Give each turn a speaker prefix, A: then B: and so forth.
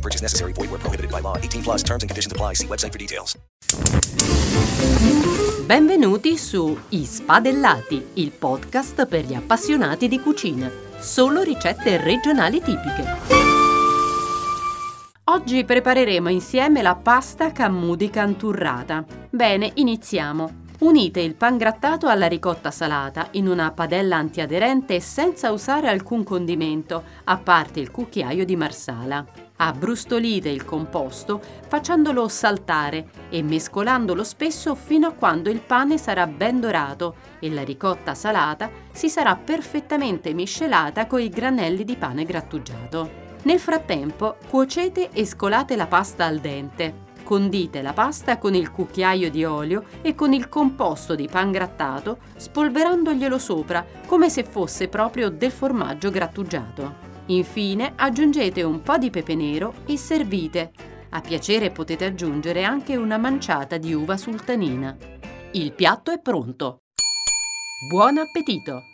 A: No purchase necessary. Void where prohibited by law. 18 plus terms and conditions apply. See website for details.
B: Benvenuti su I Spadellati, il podcast per gli appassionati di cucina. Solo ricette regionali tipiche. Oggi prepareremo insieme la pasta camudi canturrata. Bene, iniziamo. Unite il pangrattato alla ricotta salata in una padella antiaderente senza usare alcun condimento, a parte il cucchiaio di marsala. Abbrustolite il composto facendolo saltare e mescolandolo spesso fino a quando il pane sarà ben dorato e la ricotta salata si sarà perfettamente miscelata con i granelli di pane grattugiato. Nel frattempo cuocete e scolate la pasta al dente. Condite la pasta con il cucchiaio di olio e con il composto di pan grattato, spolverandoglielo sopra come se fosse proprio del formaggio grattugiato. Infine aggiungete un po' di pepe nero e servite. A piacere potete aggiungere anche una manciata di uva sultanina. Il piatto è pronto. Buon appetito!